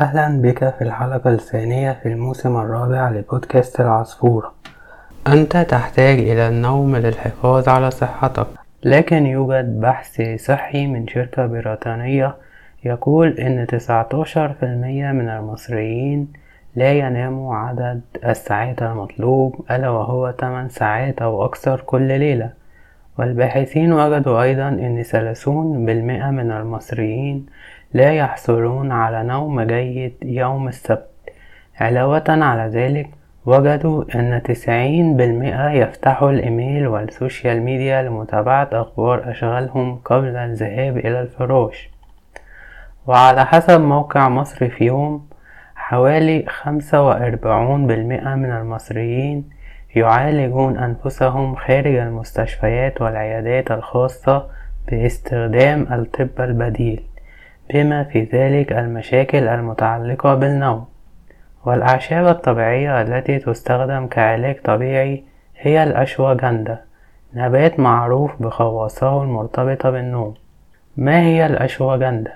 أهلا بك في الحلقة الثانية في الموسم الرابع لبودكاست العصفورة. أنت تحتاج إلى النوم للحفاظ على صحتك. لكن يوجد بحث صحي من شركة بريطانية يقول إن 19% من المصريين لا يناموا عدد الساعات المطلوب ألا وهو 8 ساعات أو أكثر كل ليلة. والباحثين وجدوا أيضا أن 30% من المصريين لا يحصلون على نوم جيد يوم السبت. علاوة على ذلك وجدوا أن تسعين بالمئة يفتحوا الإيميل وال social media لمتابعة أخبار أشغالهم قبل الذهاب إلى الفراش. وعلى حسب موقع مصر في يوم حوالي خمسة وأربعون بالمئة من المصريين يعالجون أنفسهم خارج المستشفيات والعيادات الخاصة باستخدام الطب البديل. بما في ذلك المشاكل المتعلقة بالنوم والأعشاب الطبيعية التي تستخدم كعلاج طبيعي هي الأشواجندا نبات معروف بخواصه المرتبطة بالنوم ما هي الأشواجندا؟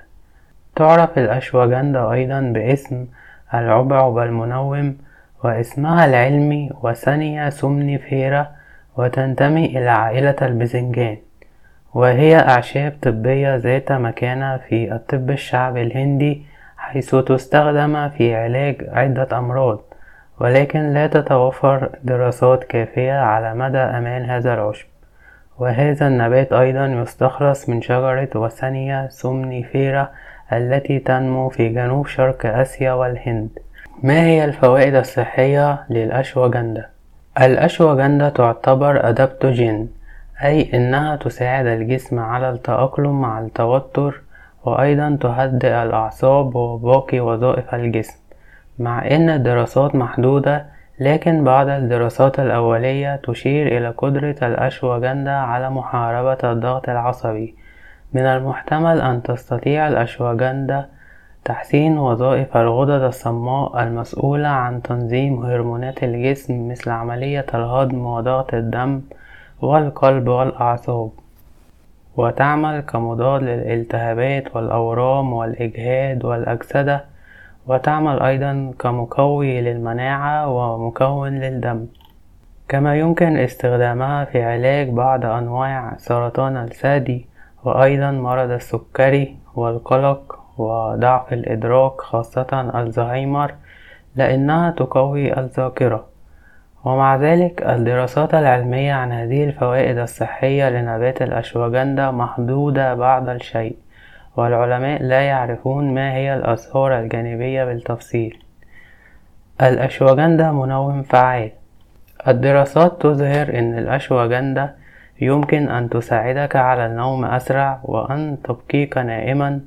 تعرف الأشواجندا أيضا باسم العبعب المنوم واسمها العلمي وثانية سمنيفيرا وتنتمي إلى عائلة الباذنجان وهي أعشاب طبية ذات مكانة في الطب الشعبي الهندي حيث تستخدم في علاج عدة أمراض ولكن لا تتوفر دراسات كافية على مدى أمان هذا العشب وهذا النبات أيضا يستخلص من شجرة وثنية سومنيفيرا التي تنمو في جنوب شرق آسيا والهند ما هي الفوائد الصحية للأشواجندا؟ الأشواجندا تعتبر أدابتوجين أي إنها تساعد الجسم على التأقلم مع التوتر وأيضا تهدئ الأعصاب وباقي وظائف الجسم. مع إن الدراسات محدودة لكن بعض الدراسات الأولية تشير إلى قدرة الأشواجندا على محاربة الضغط العصبي. من المحتمل أن تستطيع الأشواجندا تحسين وظائف الغدد الصماء المسؤولة عن تنظيم هرمونات الجسم مثل عملية الهضم وضغط الدم والقلب والأعصاب. وتعمل كمضاد للالتهابات والأورام والإجهاد والأكسدة. وتعمل أيضا كمقوي للمناعة ومكون للدم. كما يمكن استخدامها في علاج بعض أنواع سرطان الثدي وأيضا مرض السكري والقلق وضعف الإدراك خاصة الزهايمر لأنها تقوي الذاكرة. ومع ذلك الدراسات العلمية عن هذه الفوائد الصحية لنبات الأشواجندا محدودة بعض الشيء والعلماء لا يعرفون ما هي الآثار الجانبية بالتفصيل. الأشواجندا منوم فعال. الدراسات تظهر أن الأشواجندا يمكن أن تساعدك على النوم أسرع وأن تبقيك نائما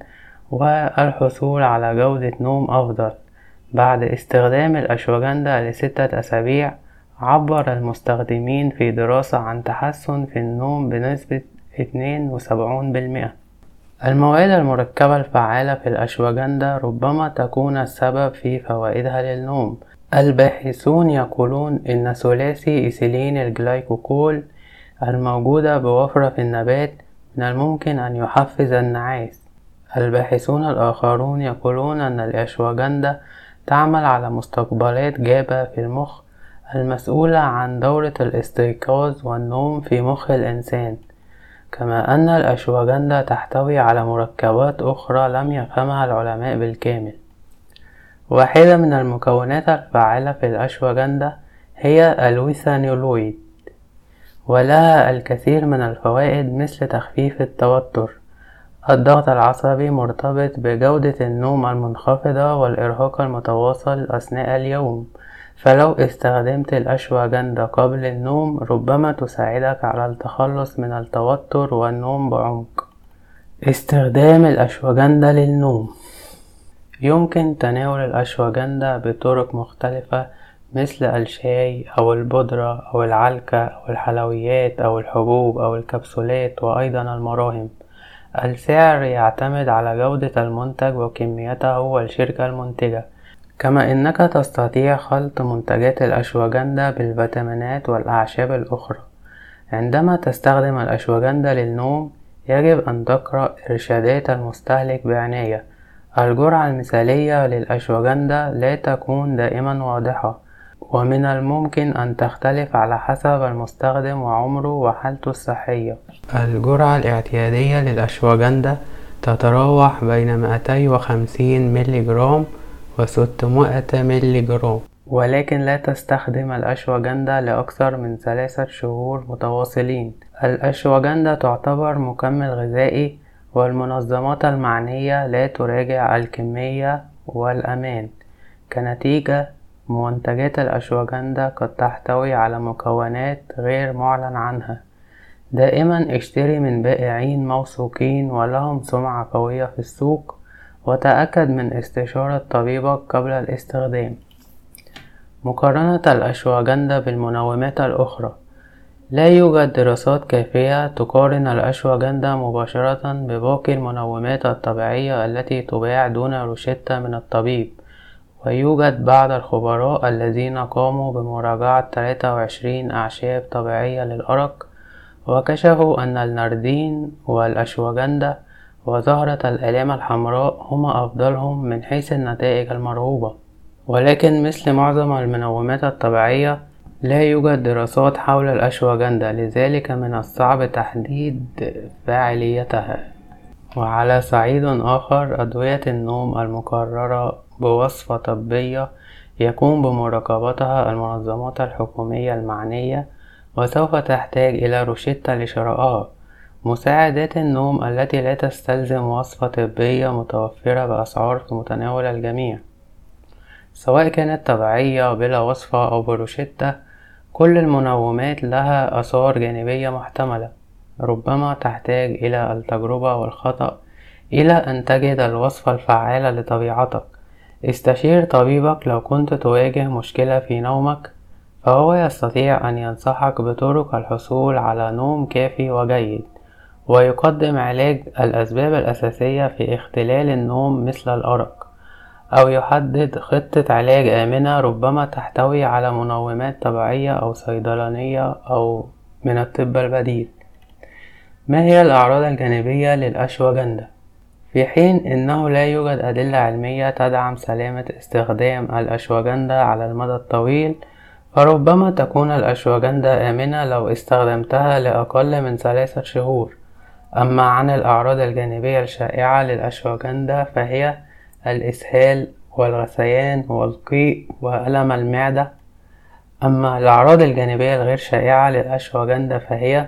والحصول على جودة نوم أفضل. بعد استخدام الأشواجندا لستة أسابيع عبر المستخدمين في دراسة عن تحسن في النوم بنسبة 72% المواد المركبة الفعالة في الأشواجندا ربما تكون السبب في فوائدها للنوم. الباحثون يقولون إن ثلاثي إيثيلين الجلايكوكول الموجودة بوفرة في النبات من الممكن أن يحفز النعاس. الباحثون الآخرون يقولون أن الأشواجندا تعمل على مستقبلات جابا في المخ المسؤولة عن دورة الاستيقاظ والنوم في مخ الإنسان كما أن الأشواجندا تحتوي على مركبات أخرى لم يفهمها العلماء بالكامل. واحدة من المكونات الفاعلة في الأشواجندا هي الويثانيولويد ولها الكثير من الفوائد مثل تخفيف التوتر الضغط العصبي مرتبط بجودة النوم المنخفضة والإرهاق المتواصل أثناء اليوم فلو استخدمت الأشواجندا قبل النوم ربما تساعدك على التخلص من التوتر والنوم بعمق. استخدام الأشواجندا للنوم. يمكن تناول الأشواجندا بطرق مختلفة مثل الشاي أو البودرة أو العلكة أو الحلويات أو الحبوب أو الكبسولات وأيضا المراهم. السعر يعتمد على جودة المنتج وكميته والشركة المنتجة. كما إنك تستطيع خلط منتجات الأشواجندا بالفيتامينات والأعشاب الأخرى. عندما تستخدم الأشواجندا للنوم يجب أن تقرأ إرشادات المستهلك بعناية. الجرعة المثالية للأشواجندا لا تكون دائما واضحة ومن الممكن أن تختلف على حسب المستخدم وعمره وحالته الصحية. الجرعة الاعتيادية للأشواجندا تتراوح بين 250 ملي جرام و 600 ملي جرام ولكن لا تستخدم الأشواجندا لأكثر من ثلاثة شهور متواصلين. الأشواجندا تعتبر مكمل غذائي والمنظمات المعنية لا تراجع الكمية والأمان. كنتيجة منتجات الأشواجندا قد تحتوي على مكونات غير معلن عنها. دائما اشتري من بائعين موثوقين ولهم سمعة قوية في السوق. وتأكد من استشارة طبيبك قبل الاستخدام. مقارنة الأشواجندا بالمنومات الأخرى لا يوجد دراسات كافية تقارن الأشواجندا مباشرة بباقي المنومات الطبيعية التي تباع دون روشتة من الطبيب. ويوجد بعض الخبراء الذين قاموا بمراجعة 23 أعشاب طبيعية للأرق وكشفوا أن الناردين والأشواجندا وزهرة الآلام الحمراء هما أفضلهم من حيث النتائج المرغوبة. ولكن مثل معظم المنومات الطبيعية لا يوجد دراسات حول الأشواجندا لذلك من الصعب تحديد فاعليتها. وعلى صعيد آخر أدوية النوم المقررة بوصفة طبية يقوم بمراقبتها المنظمات الحكومية المعنية وسوف تحتاج إلى روشتة لشرائها. مساعدات النوم التي لا تستلزم وصفة طبية متوفرة بأسعار في متناول الجميع. سواء كانت طبيعية بلا وصفة أو بروشتة كل المنومات لها آثار جانبية محتملة. ربما تحتاج إلى التجربة والخطأ إلى أن تجد الوصفة الفعالة لطبيعتك. استشير طبيبك لو كنت تواجه مشكلة في نومك فهو يستطيع أن ينصحك بطرق الحصول على نوم كافي وجيد. ويقدم علاج الأسباب الأساسية في اختلال النوم مثل الأرق أو يحدد خطة علاج آمنة ربما تحتوي على منومات طبيعية أو صيدلانية أو من الطب البديل ما هي الأعراض الجانبية للأشواجندا؟ في حين أنه لا يوجد أدلة علمية تدعم سلامة استخدام الأشواجندا على المدى الطويل فربما تكون الأشواجندا آمنة لو استخدمتها لأقل من ثلاثة شهور أما عن الأعراض الجانبية الشائعة للأشواجندا فهي الإسهال والغثيان والقيء وألم المعدة. أما الأعراض الجانبية الغير شائعة للأشواجندا فهي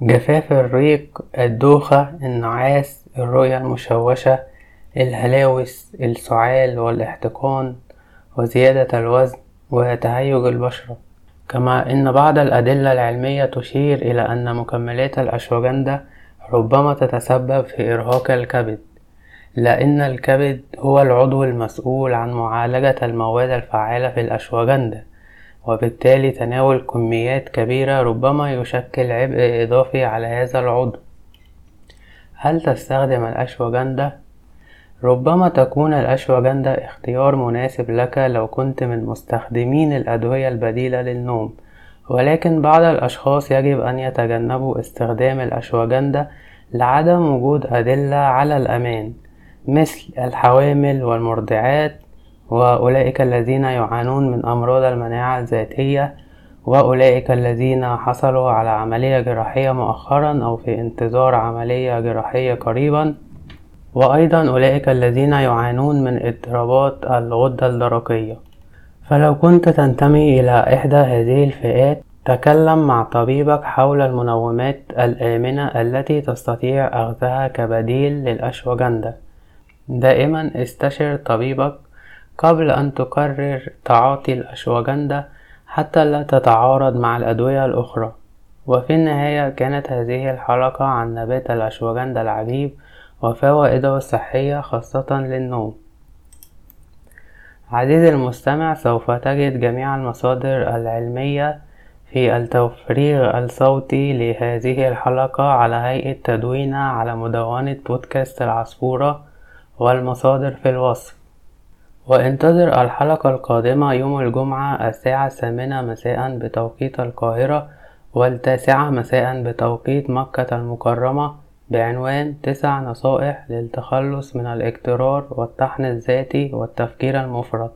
جفاف الريق الدوخة النعاس الرؤية المشوشة الهلاوس السعال والاحتقان وزيادة الوزن وتهيج البشرة. كما إن بعض الأدلة العلمية تشير إلى أن مكملات الأشواجندا ربما تتسبب في إرهاق الكبد لأن الكبد هو العضو المسؤول عن معالجة المواد الفعالة في الأشواجندا وبالتالي تناول كميات كبيرة ربما يشكل عبء إضافي على هذا العضو هل تستخدم الأشواجندا؟ ربما تكون الأشواجندا اختيار مناسب لك لو كنت من مستخدمين الأدوية البديلة للنوم ولكن بعض الأشخاص يجب أن يتجنبوا استخدام الأشواجندا لعدم وجود أدلة على الأمان مثل الحوامل والمرضعات وأولئك الذين يعانون من أمراض المناعة الذاتية وأولئك الذين حصلوا على عملية جراحية مؤخرا أو في انتظار عملية جراحية قريبا. وأيضا أولئك الذين يعانون من اضطرابات الغدة الدرقية. فلو كنت تنتمي إلى إحدى هذه الفئات تكلم مع طبيبك حول المنومات الآمنة التي تستطيع أخذها كبديل للأشواجندا دائما استشر طبيبك قبل أن تقرر تعاطي الأشواجندا حتى لا تتعارض مع الأدوية الأخرى. وفي النهاية كانت هذه الحلقة عن نبات الأشواجندا العجيب وفوائده الصحية خاصة للنوم. عزيزي المستمع سوف تجد جميع المصادر العلمية في التفريغ الصوتي لهذه الحلقة على هيئة تدوينة على مدونة بودكاست العصفورة والمصادر في الوصف. وانتظر الحلقة القادمة يوم الجمعة الساعة الثامنة مساء بتوقيت القاهرة والتاسعة مساء بتوقيت مكة المكرمة بعنوان تسع نصائح للتخلص من الاكترار والطحن الذاتي والتفكير المفرط.